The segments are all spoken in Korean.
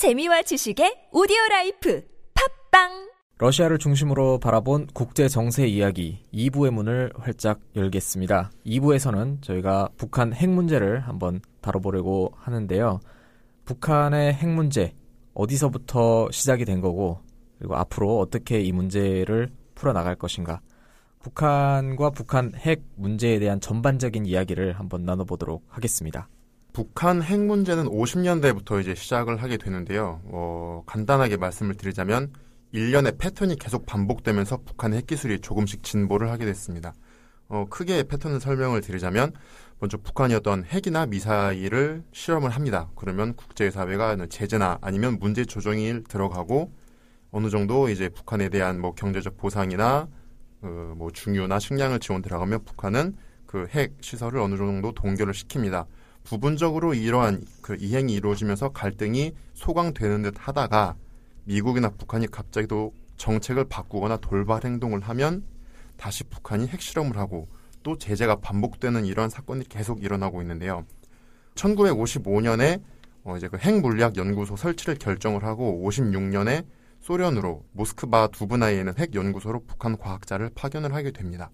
재미와 지식의 오디오 life 팟빵 러시아를 중심으로 바라본 국제 정세 이야기 2부의 문을 활짝 열겠습니다. 2부에서는 저희가 북한 핵 문제를 한번 다뤄보려고 하는데요. 북한의 핵 문제 어디서부터 시작이 된 거고 그리고 앞으로 어떻게 이 문제를 풀어나갈 것인가 북한과 북한 핵 문제에 대한 전반적인 이야기를 한번 나눠보도록 하겠습니다. 북한 핵 문제는 50년대부터 이제 시작을 하게 되는데요. 어, 간단하게 말씀을 드리자면 일련의 패턴이 계속 반복되면서 북한의 핵 기술이 조금씩 진보를 하게 됐습니다. 어, 크게 패턴을 설명을 드리자면 먼저 북한이 어떤 핵이나 미사일을 실험을 합니다. 그러면 국제사회가 제재나 아니면 문제 조정이 들어가고 어느 정도 이제 북한에 대한 뭐 경제적 보상이나 어, 뭐 중요나 식량을 지원 들어가면 북한은 그 핵 시설을 어느 정도 동결을 시킵니다. 부분적으로 이러한 그 이행이 이루어지면서 갈등이 소강되는 듯 하다가 미국이나 북한이 갑자기 또 정책을 바꾸거나 돌발 행동을 하면 다시 북한이 핵실험을 하고 또 제재가 반복되는 이런 사건이 계속 일어나고 있는데요. 1955년에 어 이제 그 핵물리학 연구소 설치를 결정을 하고 56년에 소련으로 모스크바 두브나이에 있는 핵 연구소로 북한 과학자를 파견을 하게 됩니다.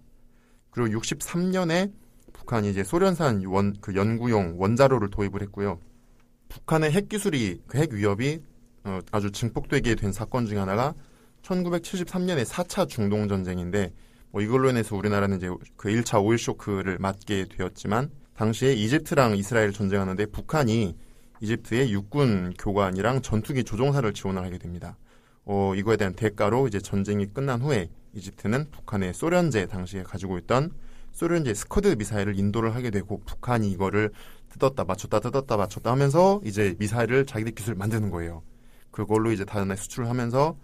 그리고 63년에 북한이 이제 소련산 원, 그 연구용 원자로를 도입을 했고요. 북한의 핵 기술이 그 핵 위협이 어, 아주 증폭되게 된 사건 중에 하나가 1973년의 4차 중동 전쟁인데 뭐 이걸로 인해서 우리나라는 이제 그 1차 오일 쇼크를 맞게 되었지만 당시에 이집트랑 이스라엘 전쟁하는데 북한이 이집트의 육군 교관이랑 전투기 조종사를 지원을 하게 됩니다. 어, 이거에 대한 대가로 이제 전쟁이 끝난 후에 이집트는 북한의 소련제 당시에 가지고 있던 소련제 스커드 미사일을 인도를 하게 되고 북한이 이거를 뜯었다 맞췄다 뜯었다 맞췄다 하면서 이제 미사일을 자기들 기술을 만드는 거예요. 그걸로 이제 다른 날 수출을 하면서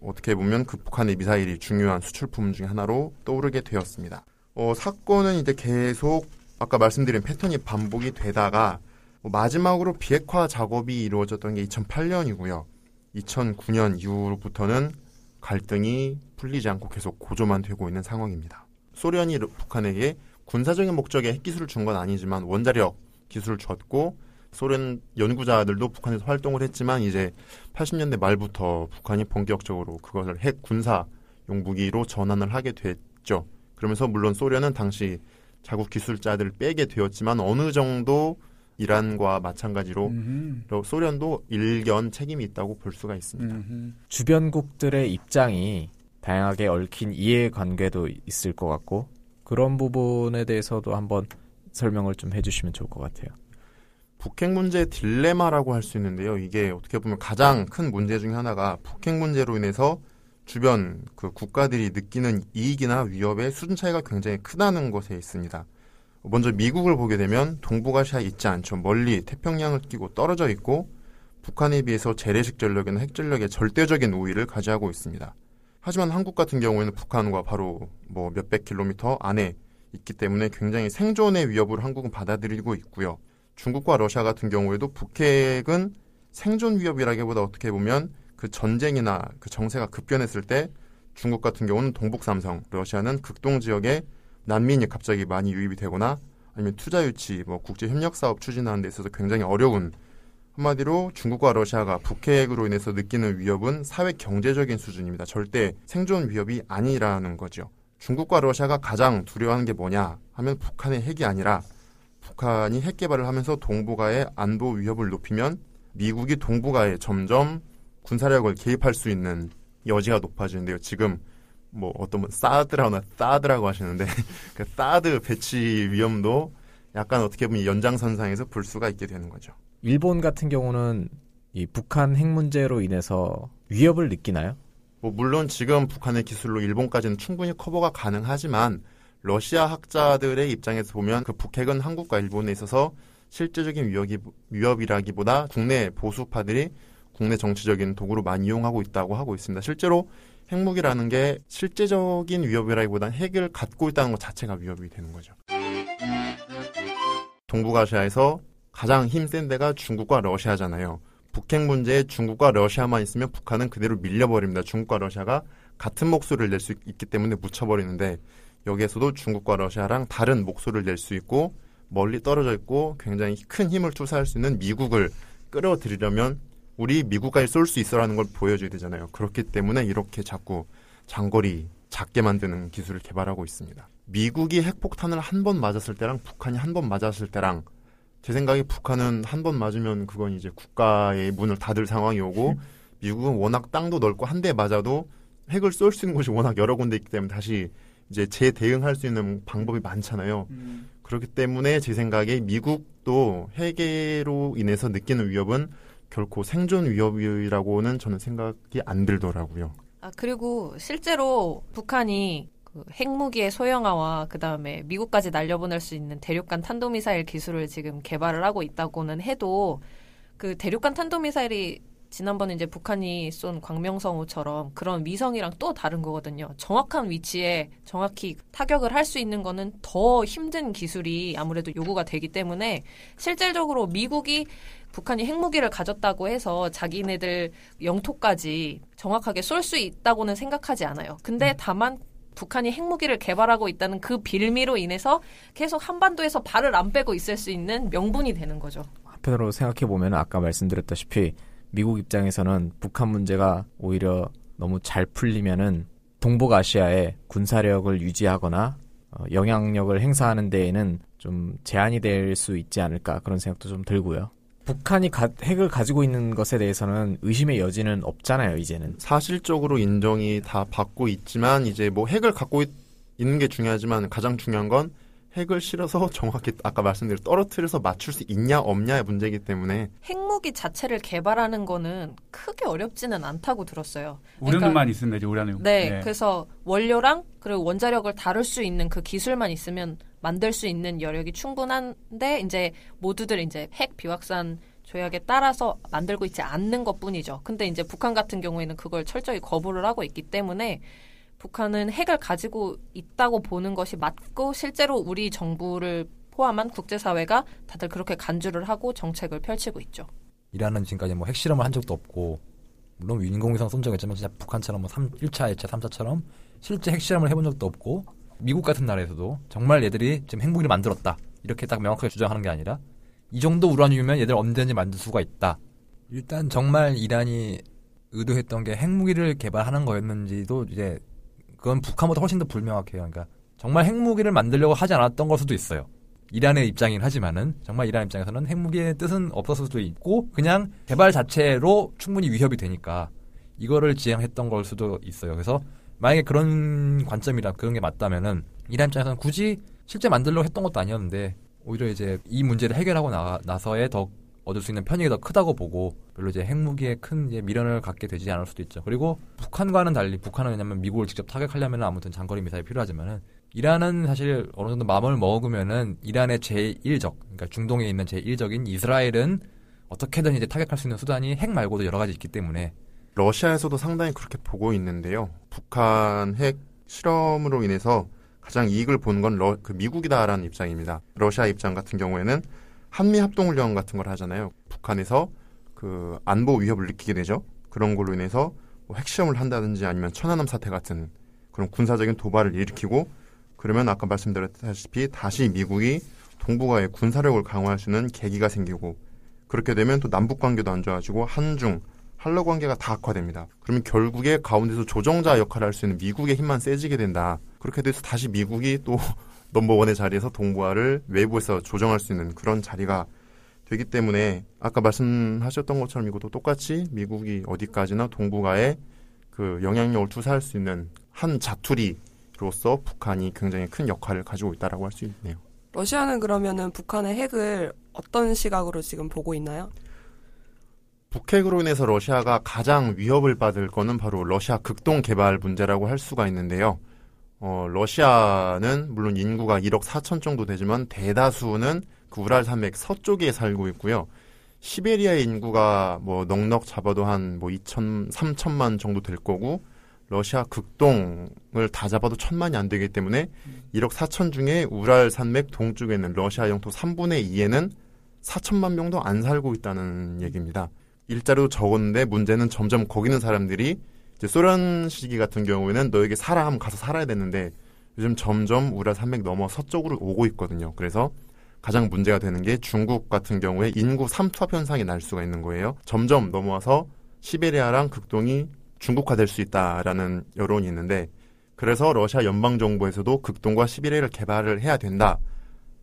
어떻게 보면 그 북한의 미사일이 중요한 수출품 중에 하나로 떠오르게 되었습니다. 어, 사건은 이제 계속 아까 말씀드린 패턴이 반복이 되다가 뭐 마지막으로 비핵화 작업이 이루어졌던 게 2008년이고요. 2009년 이후부터는 갈등이 풀리지 않고 계속 고조만 되고 있는 상황입니다. 소련이 북한에게 군사적인 목적의 핵기술을 준 건 아니지만 원자력 기술을 줬고 소련 연구자들도 북한에서 활동을 했지만 이제 80년대 말부터 북한이 본격적으로 그것을 핵 군사 용무기로 전환을 하게 됐죠. 그러면서 물론 소련은 당시 자국 기술자들을 빼게 되었지만 어느 정도 이란과 마찬가지로 음흠. 소련도 일견 책임이 있다고 볼 수가 있습니다. 음흠. 주변국들의 입장이 다양하게 얽힌 이해관계도 있을 것 같고 그런 부분에 대해서도 한번 설명을 좀 해주시면 좋을 것 같아요. 북핵 문제 딜레마라고 할 수 있는데요. 이게 어떻게 보면 가장 큰 문제 중에 하나가 북핵 문제로 인해서 주변 그 국가들이 느끼는 이익이나 위협의 수준 차이가 굉장히 크다는 것에 있습니다. 먼저 미국을 보게 되면 동북아시아에 있지 않죠. 멀리 태평양을 끼고 떨어져 있고 북한에 비해서 재래식 전력이나 핵 전력의 절대적인 우위를 가지고 있습니다. 하지만 한국 같은 경우에는 북한과 바로 뭐 몇백 킬로미터 안에 있기 때문에 굉장히 생존의 위협을 한국은 받아들이고 있고요. 중국과 러시아 같은 경우에도 북핵은 생존 위협이라기보다 어떻게 보면 그 전쟁이나 그 정세가 급변했을 때 중국 같은 경우는 동북 삼성, 러시아는 극동 지역에 난민이 갑자기 많이 유입이 되거나 아니면 투자 유치, 뭐 국제 협력 사업 추진하는 데 있어서 굉장히 어려운 한마디로 중국과 러시아가 북핵으로 인해서 느끼는 위협은 사회 경제적인 수준입니다. 절대 생존 위협이 아니라는 거죠. 중국과 러시아가 가장 두려워하는 게 뭐냐 하면 북한의 핵이 아니라 북한이 핵 개발을 하면서 동북아의 안보 위협을 높이면 미국이 동북아에 점점 군사력을 개입할 수 있는 여지가 높아지는데요. 지금 뭐 어떤 분 사드라거나 사드라고 하시는데 그 사드 배치 위험도 약간 어떻게 보면 연장선상에서 볼 수가 있게 되는 거죠. 일본 같은 경우는 이 북한 핵 문제로 인해서 위협을 느끼나요? 뭐 물론 지금 북한의 기술로 일본까지는 충분히 커버가 가능하지만 러시아 학자들의 입장에서 보면 그 북핵은 한국과 일본에 있어서 실제적인 위협이, 위협이라기보다 국내 보수파들이 국내 정치적인 도구로 많이 이용하고 있다고 하고 있습니다. 실제로 핵무기라는 게 실제적인 위협이라기보다는 핵을 갖고 있다는 것 자체가 위협이 되는 거죠. 동북아시아에서 가장 힘센 데가 중국과 러시아잖아요. 북핵 문제에 중국과 러시아만 있으면 북한은 그대로 밀려버립니다. 중국과 러시아가 같은 목소리를 낼 수 있기 때문에 묻혀버리는데 여기에서도 중국과 러시아랑 다른 목소리를 낼 수 있고 멀리 떨어져 있고 굉장히 큰 힘을 투사할 수 있는 미국을 끌어들이려면 우리 미국까지 쏠 수 있어라는 걸 보여줘야 되잖아요. 그렇기 때문에 이렇게 자꾸 장거리 작게 만드는 기술을 개발하고 있습니다. 미국이 핵폭탄을 한 번 맞았을 때랑 북한이 한 번 맞았을 때랑 제 생각에 북한은 한 번 맞으면 그건 이제 국가의 문을 닫을 상황이 오고 미국은 워낙 땅도 넓고 한 대 맞아도 핵을 쏠 수 있는 곳이 워낙 여러 군데 있기 때문에 다시 이제 재대응할 수 있는 방법이 많잖아요. 음. 그렇기 때문에 제 생각에 미국도 핵으로 인해서 느끼는 위협은 결코 생존 위협이라고는 저는 생각이 안 들더라고요. 아, 그리고 실제로 북한이 그 핵무기의 소형화와 그 다음에 미국까지 날려보낼 수 있는 대륙간 탄도미사일 기술을 지금 개발을 하고 있다고는 해도 그 대륙간 탄도미사일이 지난번에 이제 북한이 쏜 광명성호처럼 그런 위성이랑 또 다른 거거든요. 정확한 위치에 정확히 타격을 할 수 있는 거는 더 힘든 기술이 아무래도 요구가 되기 때문에 실질적으로 미국이 북한이 핵무기를 가졌다고 해서 자기네들 영토까지 정확하게 쏠 수 있다고는 생각하지 않아요. 근데 다만 북한이 핵무기를 개발하고 있다는 그 빌미로 인해서 계속 한반도에서 발을 안 빼고 있을 수 있는 명분이 되는 거죠. 한편으로 생각해 보면 아까 말씀드렸다시피 미국 입장에서는 북한 문제가 오히려 너무 잘 풀리면은 동북아시아의 군사력을 유지하거나 어, 영향력을 행사하는 데에는 좀 제한이 될 수 있지 않을까 그런 생각도 좀 들고요. 북한이 가- 핵을 가지고 있는 것에 대해서는 의심의 여지는 없잖아요, 이제는. 사실적으로 인정이 다 받고 있지만 이제 뭐 핵을 갖고 있, 는 게 중요하지만 가장 중요한 건 핵을 실어서 정확히 아까 말씀드린 떨어뜨려서 맞출 수 있냐 없냐의 문제이기 때문에 핵무기 자체를 개발하는 거는 크게 어렵지는 않다고 들었어요. 우량만 있으면 되죠. 우량은. 네, 그래서 원료랑 그리고 원자력을 다룰 수 있는 그 기술만 있으면 만들 수 있는 여력이 충분한데 이제 모두들 이제 핵 비확산 조약에 따라서 만들고 있지 않는 것뿐이죠. 근데 이제 북한 같은 경우에는 그걸 철저히 거부를 하고 있기 때문에 북한은 핵을 가지고 있다고 보는 것이 맞고 실제로 우리 정부를 포함한 국제사회가 다들 그렇게 간주를 하고 정책을 펼치고 있죠. 이란은 지금까지 뭐 핵실험을 한 적도 없고 물론 인공위성 쏜 적이 있지만 진짜 북한처럼 뭐 3, 1차, 2차, 3차처럼 실제 핵실험을 해본 적도 없고 미국 같은 나라에서도 정말 얘들이 지금 핵무기를 만들었다 이렇게 딱 명확하게 주장하는 게 아니라 이 정도 우라늄이면 얘들 언제든지 만들 수가 있다. 일단 정말 이란이 의도했던 게 핵무기를 개발하는 거였는지도 이제 그건 북한보다 훨씬 더 불명확해요. 그러니까 정말 핵무기를 만들려고 하지 않았던 걸 수도 있어요. 이란의 입장이긴 하지만은 정말 이란 입장에서는 핵무기의 뜻은 없었을 수도 있고 그냥 개발 자체로 충분히 위협이 되니까 이거를 지향했던 걸 수도 있어요. 그래서 만약에 그런 관점이라 그런 게 맞다면은 이란 입장에서는 굳이 실제 만들려고 했던 것도 아니었는데 오히려 이제 이 문제를 해결하고 나, 나서에 더 얻을 수 있는 편익이 더 크다고 보고 별로 이제 핵무기에 큰 이제 미련을 갖게 되지 않을 수도 있죠. 그리고 북한과는 달리 북한은 왜냐면 미국을 직접 타격하려면 아무튼 장거리 미사일이 필요하지만은 이란은 사실 어느 정도 마음을 먹으면은 이란의 제1적, 그러니까 중동에 있는 제1적인 이스라엘은 어떻게든 이제 타격할 수 있는 수단이 핵 말고도 여러 가지 있기 때문에 러시아에서도 상당히 그렇게 보고 있는데요. 북한 핵 실험으로 인해서 가장 이익을 보는 건 러, 그 미국이다라는 입장입니다. 러시아 입장 같은 경우에는 한미 합동훈련 같은 걸 하잖아요. 북한에서 그 안보 위협을 느끼게 되죠. 그런 걸로 인해서 뭐 핵시험을 한다든지 아니면 천안함 사태 같은 그런 군사적인 도발을 일으키고 그러면 아까 말씀드렸다시피 다시 미국이 동북아의 군사력을 강화할 수 있는 계기가 생기고 그렇게 되면 또 남북 관계도 안 좋아지고 한중 한러 관계가 다 악화됩니다. 그러면 결국에 가운데서 조정자 역할을 할 수 있는 미국의 힘만 세지게 된다. 그렇게 돼서 다시 미국이 또 넘버원의 자리에서 동북아를 외부에서 조정할 수 있는 그런 자리가 되기 때문에 아까 말씀하셨던 것처럼 이것도 똑같이 미국이 어디까지나 동북아에 그 영향력을 투사할 수 있는 한 자투리로서 북한이 굉장히 큰 역할을 가지고 있다라고 할 수 있네요. 러시아는 그러면은 북한의 핵을 어떤 시각으로 지금 보고 있나요? 북핵으로 인해서 러시아가 가장 위협을 받을 거는 바로 러시아 극동 개발 문제라고 할 수가 있는데요. 어, 러시아는 물론 인구가 1억 4천 정도 되지만 대다수는 그 우랄 산맥 서쪽에 살고 있고요. 시베리아의 인구가 뭐 넉넉 잡아도 한 뭐 2천, 3천만 정도 될 거고 러시아 극동을 다 잡아도 천만이 안 되기 때문에 1억 4천 중에 우랄 산맥 동쪽에 있는 러시아 영토 3분의 2에는 4천만 명도 안 살고 있다는 얘기입니다. 일자리도 적었는데 문제는 점점 거기 있는 사람들이 이제 소련 시기 같은 경우에는 너에게 살아 하면 가서 살아야 되는데 요즘 점점 우랄 산맥 넘어 서쪽으로 오고 있거든요. 그래서 가장 문제가 되는 게 중국 같은 경우에 인구 삼투압 현상이 날 수가 있는 거예요. 점점 넘어와서 시베리아랑 극동이 중국화될 수 있다라는 여론이 있는데 그래서 러시아 연방 정부에서도 극동과 시베리아를 개발을 해야 된다.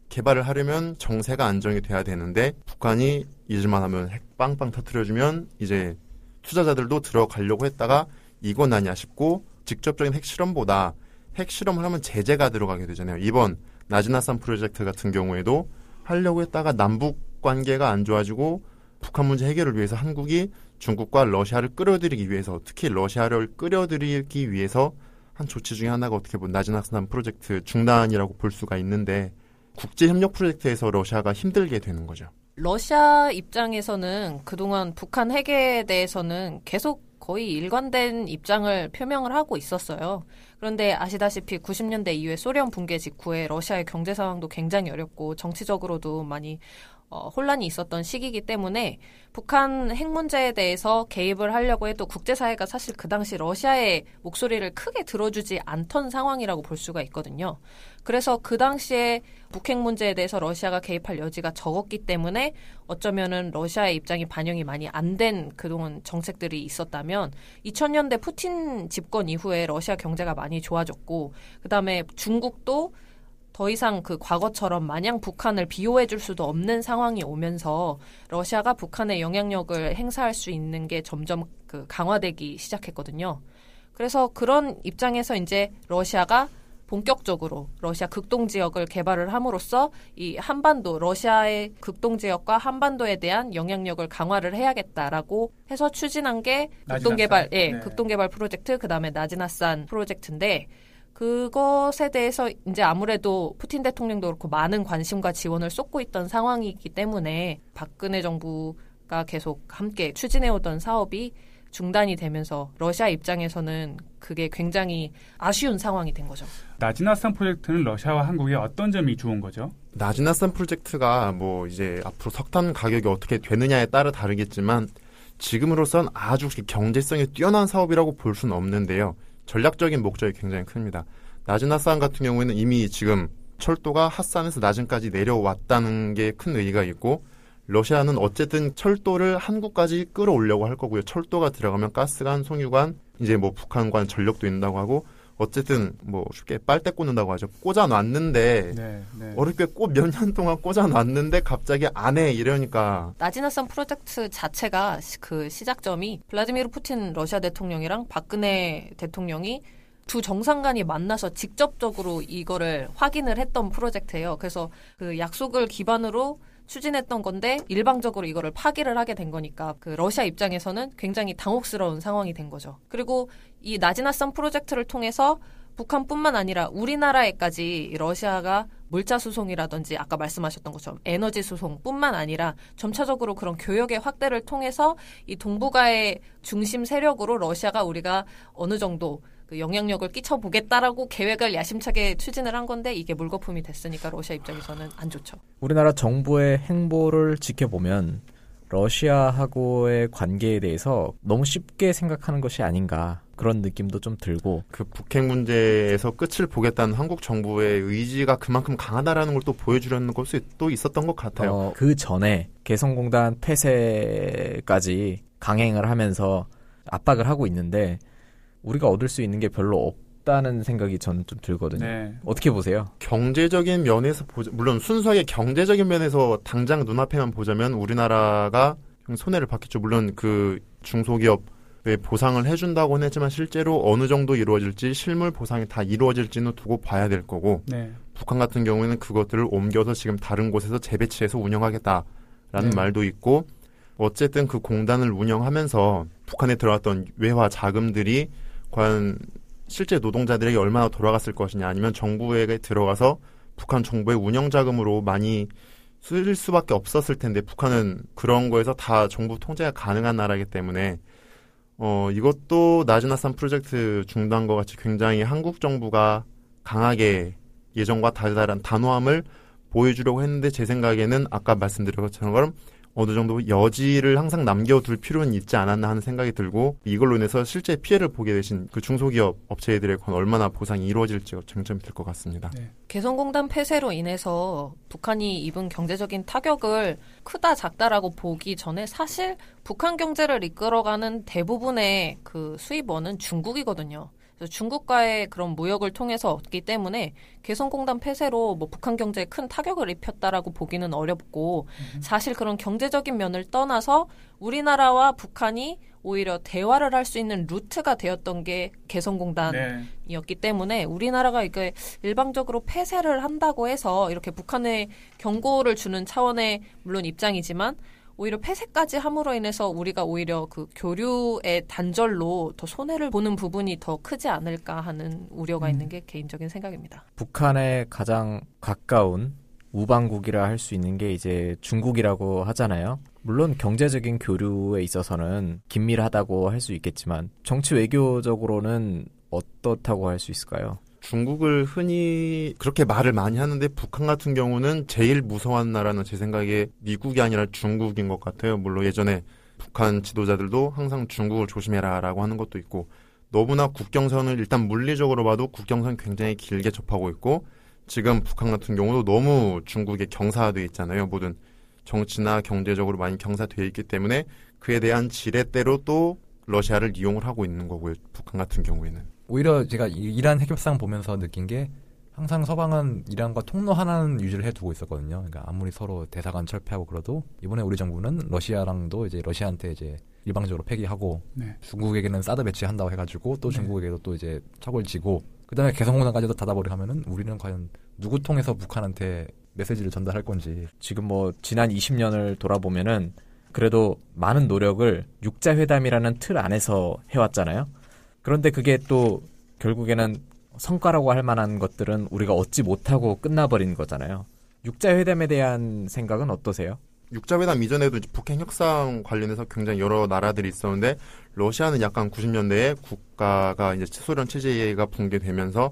개발을 하려면 정세가 안정이 돼야 되는데 북한이 잊을만 하면 핵 빵빵 터트려주면 이제 투자자들도 들어가려고 했다가 이건 아니야 싶고 직접적인 핵실험보다 핵실험을 하면 제재가 들어가게 되잖아요. 이번 나지나산 프로젝트 같은 경우에도 하려고 했다가 남북 관계가 안 좋아지고 북한 문제 해결을 위해서 한국이 중국과 러시아를 끌어들이기 위해서 특히 러시아를 끌어들이기 위해서 한 조치 중에 하나가 어떻게 보면 나지나산 프로젝트 중단이라고 볼 수가 있는데 국제 협력 프로젝트에서 러시아가 힘들게 되는 거죠. 러시아 입장에서는 그동안 북한 핵에 대해서는 계속 거의 일관된 입장을 표명을 하고 있었어요. 그런데 아시다시피 90년대 이후에 소련 붕괴 직후에 러시아의 경제 상황도 굉장히 어렵고 정치적으로도 많이 어, 혼란이 있었던 시기이기 때문에 북한 핵 문제에 대해서 개입을 하려고 해도 국제사회가 사실 그 당시 러시아의 목소리를 크게 들어주지 않던 상황이라고 볼 수가 있거든요. 그래서 그 당시에 북핵 문제에 대해서 러시아가 개입할 여지가 적었기 때문에 어쩌면은 러시아의 입장이 반영이 많이 안 된 그동안 정책들이 있었다면 2000년대 푸틴 집권 이후에 러시아 경제가 많이 좋아졌고 그다음에 중국도 더 이상 그 과거처럼 마냥 북한을 비호해 줄 수도 없는 상황이 오면서 러시아가 북한의 영향력을 행사할 수 있는 게 점점 그 강화되기 시작했거든요. 그래서 그런 입장에서 이제 러시아가 본격적으로 러시아 극동 지역을 개발을 함으로써 이 한반도 러시아의 극동 지역과 한반도에 대한 영향력을 강화를 해야겠다라고 해서 추진한 게 극동 개발 예, 네. 극동 개발 프로젝트 그다음에 나지나산 프로젝트인데 그것에 대해서 이제 아무래도 푸틴 대통령도 그렇고 많은 관심과 지원을 쏟고 있던 상황이기 때문에 박근혜 정부가 계속 함께 추진해오던 사업이 중단이 되면서 러시아 입장에서는 그게 굉장히 아쉬운 상황이 된 거죠. 나지나산 프로젝트는 러시아와 한국에 어떤 점이 좋은 거죠? 나지나산 프로젝트가 뭐 이제 앞으로 석탄 가격이 어떻게 되느냐에 따라 다르겠지만 지금으로선 아주 경제성이 뛰어난 사업이라고 볼 수는 없는데요. 전략적인 목적이 굉장히 큽니다. 나지나산 같은 경우에는 이미 지금 철도가 핫산에서 나진까지 내려왔다는 게 큰 의의가 있고 러시아는 어쨌든 철도를 한국까지 끌어올려고 할 거고요. 철도가 들어가면 가스관, 송유관, 이제 뭐 북한관 전력도 있다고 하고 어쨌든 뭐 쉽게 빨대 꽂는다고 하죠. 꽂아 놨는데 네, 네. 어렵게 꽂 몇 년 동안 꽂아 놨는데 갑자기 안 해 이러니까 나지나산 프로젝트 자체가 시- 그 시작점이 블라디미르 푸틴 러시아 대통령이랑 박근혜 대통령이 두 정상 간이 만나서 직접적으로 이거를 확인을 했던 프로젝트예요. 그래서 그 약속을 기반으로 추진했던 건데 일방적으로 이거를 파기를 하게 된 거니까 그 러시아 입장에서는 굉장히 당혹스러운 상황이 된 거죠. 그리고 이 나지나산 프로젝트를 통해서 북한뿐만 아니라 우리나라에까지 러시아가 물자 수송이라든지 아까 말씀하셨던 것처럼 에너지 수송뿐만 아니라 점차적으로 그런 교역의 확대를 통해서 이 동북아의 중심 세력으로 러시아가 우리가 어느 정도 그 영향력을 끼쳐보겠다라고 계획을 야심차게 추진을 한 건데 이게 물거품이 됐으니까 러시아 입장에서는 안 좋죠. 우리나라 정부의 행보를 지켜보면 러시아하고의 관계에 대해서 너무 쉽게 생각하는 것이 아닌가 그런 느낌도 좀 들고 그 북핵 문제에서 끝을 보겠다는 한국 정부의 의지가 그만큼 강하다라는 걸 또 보여주려는 것이 또 있었던 것 같아요. 어, 그 전에 개성공단 폐쇄까지 강행을 하면서 압박을 하고 있는데 우리가 얻을 수 있는 게 별로 없다는 생각이 저는 좀 들거든요. 네. 어떻게 보세요? 경제적인 면에서 보자, 물론 순수하게 경제적인 면에서 당장 눈앞에만 보자면 우리나라가 손해를 받겠죠. 물론 그 중소기업에 보상을 해준다고는 했지만 실제로 어느 정도 이루어질지 실물 보상이 다 이루어질지는 두고 봐야 될 거고 네. 북한 같은 경우에는 그것들을 옮겨서 지금 다른 곳에서 재배치해서 운영하겠다라는 네. 말도 있고 어쨌든 그 공단을 운영하면서 북한에 들어왔던 외화 자금들이 과연 실제 노동자들에게 얼마나 돌아갔을 것이냐 아니면 정부에게 들어가서 북한 정부의 운영 자금으로 많이 쓸 수밖에 없었을 텐데 북한은 그런 거에서 다 정부 통제가 가능한 나라이기 때문에 어 이것도 나지나산 프로젝트 중단과 같이 굉장히 한국 정부가 강하게 예전과 다르다는 단호함을 보여주려고 했는데 제 생각에는 아까 말씀드린 것처럼 어느 정도 여지를 항상 남겨둘 필요는 있지 않았나 하는 생각이 들고 이걸로 인해서 실제 피해를 보게 되신 그 중소기업 업체들에 관 얼마나 보상이 이루어질지가 쟁점이 될 것 같습니다. 네. 개성공단 폐쇄로 인해서 북한이 입은 경제적인 타격을 크다 작다라고 보기 전에 사실 북한 경제를 이끌어가는 대부분의 그 수입원은 중국이거든요. 그래서 중국과의 그런 무역을 통해서 얻기 때문에 개성공단 폐쇄로 뭐 북한 경제에 큰 타격을 입혔다라고 보기는 어렵고 사실 그런 경제적인 면을 떠나서 우리나라와 북한이 오히려 대화를 할 수 있는 루트가 되었던 게 개성공단 네. 이었기 때문에 우리나라가 이게 일방적으로 폐쇄를 한다고 해서 이렇게 북한에 경고를 주는 차원의 물론 입장이지만 오히려 폐쇄까지 함으로 인해서 우리가 오히려 그 교류의 단절로 더 손해를 보는 부분이 더 크지 않을까 하는 우려가 있는 게 개인적인 생각입니다. 북한에 가장 가까운 우방국이라 할 수 있는 게 이제 중국이라고 하잖아요. 물론 경제적인 교류에 있어서는 긴밀하다고 할 수 있겠지만 정치 외교적으로는 어떻다고 할 수 있을까요? 중국을 흔히 그렇게 말을 많이 하는데 북한 같은 경우는 제일 무서워하는 나라는 제 생각에 미국이 아니라 중국인 것 같아요. 물론 예전에 북한 지도자들도 항상 중국을 조심해라라고 하는 것도 있고 너무나 국경선을 일단 물리적으로 봐도 국경선 굉장히 길게 접하고 있고 지금 북한 같은 경우도 너무 중국에 경사돼 있잖아요. 모든 정치나 경제적으로 많이 경사돼 있기 때문에 그에 대한 지렛대로 또 러시아를 이용을 하고 있는 거고요. 북한 같은 경우에는. 오히려 제가 이- 이란 핵협상 보면서 느낀 게 항상 서방은 이란과 통로 하나는 유지를 해두고 있었거든요. 그러니까 아무리 서로 대사관 철폐하고 그래도 이번에 우리 정부는 러시아랑도 이제 러시아한테 이제 일방적으로 폐기하고 네. 중국에게는 사드 배치한다고 해가지고 또 네. 중국에게도 또 이제 척을 지고 그다음에 개성공단까지도 닫아버리고 하면은 우리는 과연 누구 통해서 북한한테 메시지를 전달할 건지 지금 뭐 지난 20년을 돌아보면은 그래도 많은 노력을 육자회담이라는 틀 안에서 해왔잖아요. 그런데 그게 또 결국에는 성과라고 할 만한 것들은 우리가 얻지 못하고 끝나버린 거잖아요. 육자회담에 대한 생각은 어떠세요? 육자회담 이전에도 북핵 협상 관련해서 굉장히 여러 나라들이 있었는데 러시아는 약간 90년대에 국가가 이제 소련 체제가 붕괴되면서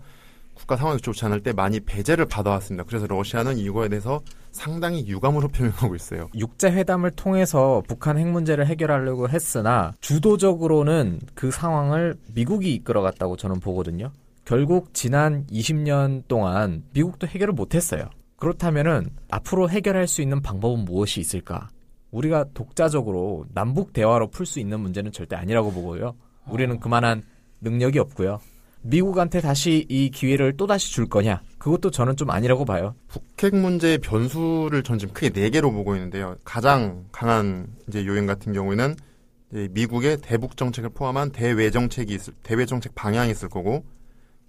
국가 상황이 좋지 않을 때 많이 배제를 받아왔습니다. 그래서 러시아는 이거에 대해서 상당히 유감으로 표명하고 있어요. 육자회담을 통해서 북한 핵 문제를 해결하려고 했으나 주도적으로는 그 상황을 미국이 이끌어갔다고 저는 보거든요. 결국 지난 20년 동안 미국도 해결을 못했어요. 그렇다면은 앞으로 해결할 수 있는 방법은 무엇이 있을까? 우리가 독자적으로 남북 대화로 풀 수 있는 문제는 절대 아니라고 보고요. 우리는 그만한 능력이 없고요. 미국한테 다시 이 기회를 또 다시 줄 거냐? 그것도 저는 좀 아니라고 봐요. 북핵 문제의 변수를 전 지금 크게 네 개로 보고 있는데요. 가장 강한 이제 요인 같은 경우에는 미국의 대북 정책을 포함한 대외 정책이 있을 대외 정책 방향이 있을 거고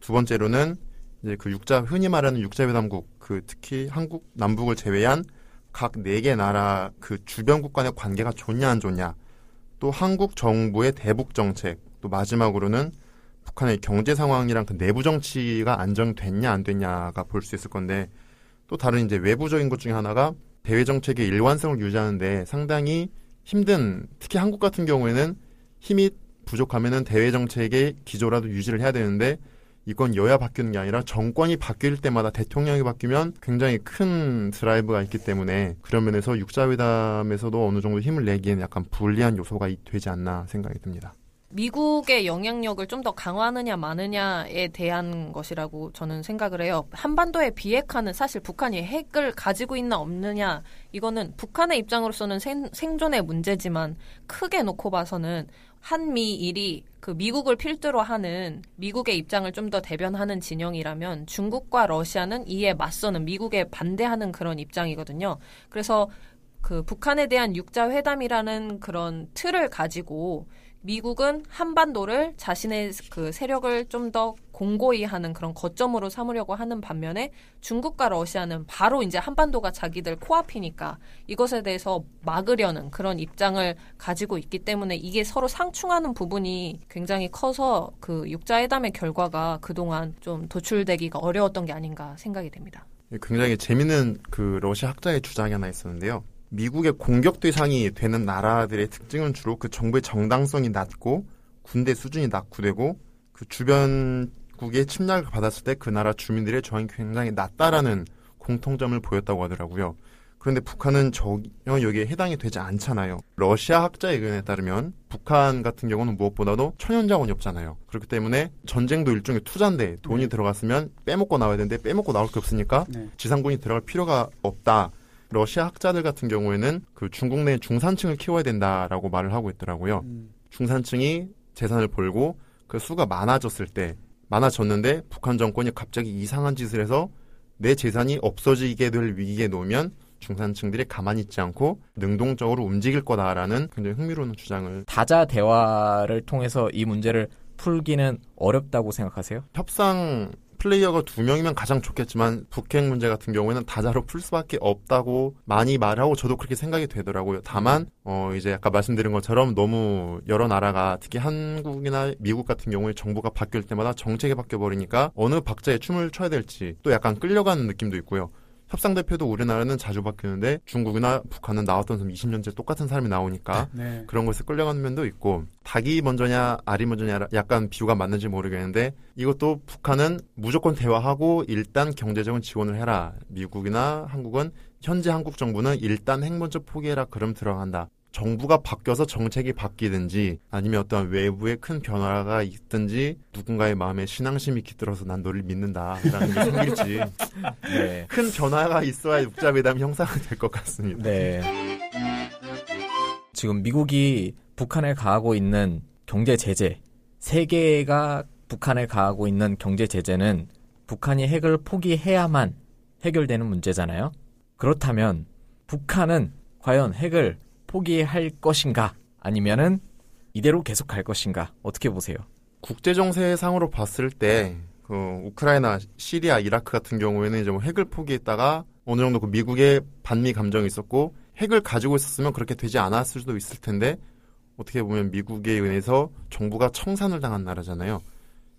두 번째로는 이제 그 육자 흔히 말하는 육자회담국 그 특히 한국 남북을 제외한 각 네 개 나라 그 주변국 간의 관계가 좋냐 안 좋냐 또 한국 정부의 대북 정책 또 마지막으로는 북한의 경제 상황이랑 그 내부 정치가 안정됐냐 안 됐냐가 볼 수 있을 건데 또 다른 이제 외부적인 것 중에 하나가 대외 정책의 일관성을 유지하는데 상당히 힘든 특히 한국 같은 경우에는 힘이 부족하면은 대외 정책의 기조라도 유지를 해야 되는데 이건 여야 바뀌는 게 아니라 정권이 바뀔 때마다 대통령이 바뀌면 굉장히 큰 드라이브가 있기 때문에 그런 면에서 육자회담에서도 어느 정도 힘을 내기에는 약간 불리한 요소가 이- 되지 않나 생각이 듭니다. 미국의 영향력을 좀 더 강화하느냐 마느냐에 대한 것이라고 저는 생각을 해요. 한반도에 비핵화는 사실 북한이 핵을 가지고 있나 없느냐 이거는 북한의 입장으로서는 생, 생존의 문제지만 크게 놓고 봐서는 한미일이 그 미국을 필두로 하는 미국의 입장을 좀 더 대변하는 진영이라면 중국과 러시아는 이에 맞서는 미국에 반대하는 그런 입장이거든요. 그래서 그 북한에 대한 육자 회담이라는 그런 틀을 가지고 미국은 한반도를 자신의 그 세력을 좀 더 공고히 하는 그런 거점으로 삼으려고 하는 반면에 중국과 러시아는 바로 이제 한반도가 자기들 코앞이니까 이것에 대해서 막으려는 그런 입장을 가지고 있기 때문에 이게 서로 상충하는 부분이 굉장히 커서 그 육자회담의 결과가 그동안 좀 도출되기가 어려웠던 게 아닌가 생각이 됩니다. 굉장히 재밌는 그 러시아 학자의 주장이 하나 있었는데요. 미국의 공격 대상이 되는 나라들의 특징은 주로 그 정부의 정당성이 낮고 군대 수준이 낙후되고 그 주변국의 침략을 받았을 때 그 나라 주민들의 저항이 굉장히 낮다라는 공통점을 보였다고 하더라고요. 그런데 북한은 전혀 여기에 해당이 되지 않잖아요. 러시아 학자의 의견에 따르면 북한 같은 경우는 무엇보다도 천연 자원이 없잖아요. 그렇기 때문에 전쟁도 일종의 투자인데 돈이 네. 들어갔으면 빼먹고 나와야 되는데 빼먹고 나올 게 없으니까 네. 지상군이 들어갈 필요가 없다. 러시아 학자들 같은 경우에는 그 중국 내 중산층을 키워야 된다라고 말을 하고 있더라고요. 음, 중산층이 재산을 벌고 그 수가 많아졌을 때 많아졌는데 북한 정권이 갑자기 이상한 짓을 해서 내 재산이 없어지게 될 위기에 놓으면 중산층들이 가만히 있지 않고 능동적으로 움직일 거다라는 굉장히 흥미로운 주장을 다자 대화를 통해서 이 문제를 풀기는 어렵다고 생각하세요? 협상 플레이어가 두 명이면 가장 좋겠지만 북핵 문제 같은 경우에는 다자로 풀 수밖에 없다고 많이 말하고 저도 그렇게 생각이 되더라고요. 다만 어 이제 아까 말씀드린 것처럼 너무 여러 나라가 특히 한국이나 미국 같은 경우에 정부가 바뀔 때마다 정책이 바뀌어 버리니까 어느 박자에 춤을 춰야 될지 또 약간 끌려가는 느낌도 있고요. 협상 대표도 우리나라는 자주 바뀌는데 중국이나 북한은 나왔던 사람 20년째 똑같은 사람이 나오니까 네. 그런 것에 끌려가는 면도 있고 닭이 먼저냐 알이 먼저냐 약간 비유가 맞는지 모르겠는데 이것도 북한은 무조건 대화하고 일단 경제적인 지원을 해라. 미국이나 한국은 현재 한국 정부는 일단 핵 먼저 포기해라. 그럼 들어간다 정부가 바뀌어서 정책이 바뀌든지 아니면 어떤 외부의 큰 변화가 있든지 누군가의 마음에 신앙심이 깃들어서 난 너를 믿는다라는 게 생길지 네. 큰 변화가 있어야 육자회담이 형성이 될 것 같습니다. 네. 지금 미국이 북한에 가하고 있는 경제 제재, 세계가 북한에 가하고 있는 경제 제재는 북한이 핵을 포기해야만 해결되는 문제잖아요. 그렇다면 북한은 과연 핵을 포기할 것인가 아니면은 이대로 계속 갈 것인가 어떻게 보세요? 국제 정세 상으로 봤을 때, 그, 우크라이나, 시리아, 이라크 같은 경우에는 이제 뭐 핵을 포기했다가 어느 정도 그 미국의 반미 감정이 있었고, 핵을 가지고 있었으면 그렇게 되지 않았을 수도 있을 텐데, 어떻게 보면 미국에 의해서 정부가 청산을 당한 나라잖아요.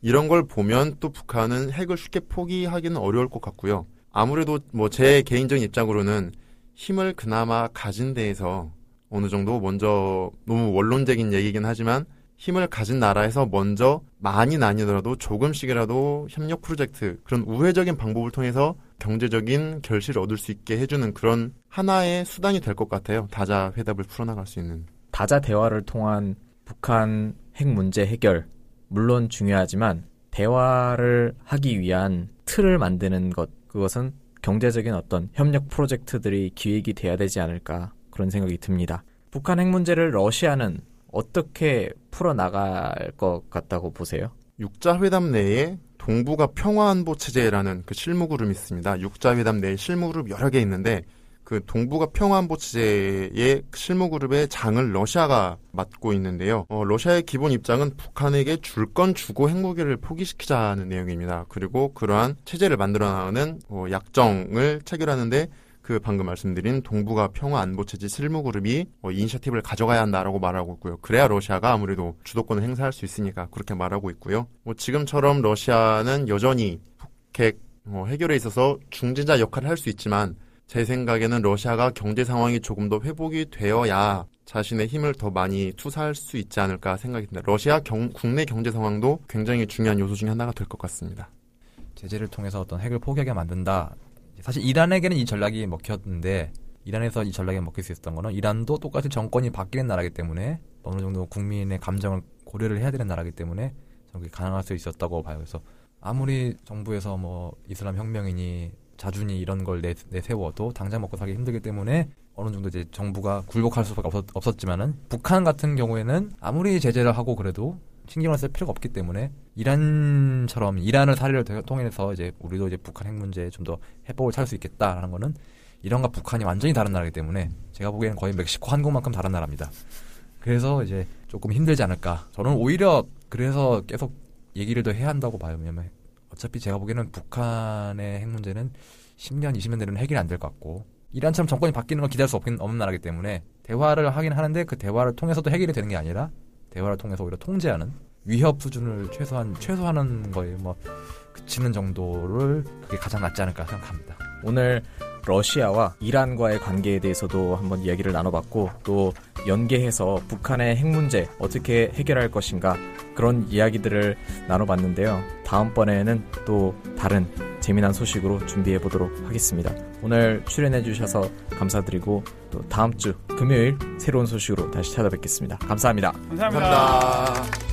이런 걸 보면 또 북한은 핵을 쉽게 포기하기는 어려울 것 같고요. 아무래도 뭐 제 개인적인 입장으로는 힘을 그나마 가진 데에서 어느 정도 먼저 너무 원론적인 얘기긴 하지만 힘을 가진 나라에서 먼저 많이 아니더라도 조금씩이라도 협력 프로젝트 그런 우회적인 방법을 통해서 경제적인 결실을 얻을 수 있게 해주는 그런 하나의 수단이 될 것 같아요. 다자 회답을 풀어나갈 수 있는. 다자 대화를 통한 북한 핵 문제 해결 물론 중요하지만 대화를 하기 위한 틀을 만드는 것 그것은 경제적인 어떤 협력 프로젝트들이 기획이 돼야 되지 않을까 그런 생각이 듭니다. 북한 핵 문제를 러시아는 어떻게 풀어 나갈 것 같다고 보세요? 육자회담 내에 동북아 평화안보 체제라는 그 실무 그룹이 있습니다. 육자회담 내에 실무 그룹 여러 개 있는데 그 동북아 평화안보 체제의 실무 그룹의 장을 러시아가 맡고 있는데요. 어, 러시아의 기본 입장은 북한에게 줄 건 주고 핵무기를 포기시키자는 내용입니다. 그리고 그러한 체제를 만들어 나가는 어, 약정을 체결하는데 그 방금 말씀드린 동북아 평화 안보 체제 실무 그룹이 어, 이니셔티브를 가져가야 한다라고 말하고 있고요. 그래야 러시아가 아무래도 주도권을 행사할 수 있으니까 그렇게 말하고 있고요. 뭐 지금처럼 러시아는 여전히 북핵 어, 해결에 있어서 중재자 역할을 할 수 있지만 제 생각에는 러시아가 경제 상황이 조금 더 회복이 되어야 자신의 힘을 더 많이 투사할 수 있지 않을까 생각이 듭니다. 러시아 경- 국내 경제 상황도 굉장히 중요한 요소 중에 하나가 될 것 같습니다. 제재를 통해서 어떤 핵을 포기하게 만든다. 사실 이란에게는 이 전략이 먹혔는데 이란에서 이 전략이 먹힐 수 있었던 거는 이란도 똑같이 정권이 바뀌는 나라이기 때문에 어느 정도 국민의 감정을 고려를 해야 되는 나라이기 때문에 그게 가능할 수 있었다고 봐요. 그래서 아무리 정부에서 뭐 이슬람 혁명이니 자주니 이런 걸 내, 내세워도 당장 먹고 살기 힘들기 때문에 어느 정도 이제 정부가 굴복할 수밖에 없었, 없었지만은 북한 같은 경우에는 아무리 제재를 하고 그래도 신경을 쓸 필요가 없기 때문에 이란처럼 이란을 사례를 대- 통해서 이제 우리도 이제 북한 핵 문제에 좀 더 해법을 찾을 수 있겠다라는 거는 이란과 북한이 완전히 다른 나라이기 때문에 제가 보기에는 거의 멕시코 한국만큼 다른 나라입니다. 그래서 이제 조금 힘들지 않을까. 저는 오히려 그래서 계속 얘기를 더 해야 한다고 봐요. 왜냐면 어차피 제가 보기에는 북한의 핵 문제는 10년, 20년 내로는 해결이 안 될 것 같고 이란처럼 정권이 바뀌는 걸 기대할 수 없긴, 없는 나라이기 때문에 대화를 하긴 하는데 그 대화를 통해서도 해결이 되는 게 아니라 대화를 통해서 오히려 통제하는 위협 수준을 최소한 최소화하는 거에 뭐 그치는 정도를 그게 가장 낫지 않을까 생각합니다. 오늘 러시아와 이란과의 관계에 대해서도 한번 이야기를 나눠봤고 또 연계해서 북한의 핵 문제 어떻게 해결할 것인가 그런 이야기들을 나눠봤는데요. 다음번에는 또 다른 재미난 소식으로 준비해 보도록 하겠습니다. 오늘 출연해 주셔서 감사드리고 또 다음 주 금요일 새로운 소식으로 다시 찾아뵙겠습니다. 감사합니다. 감사합니다. 감사합니다.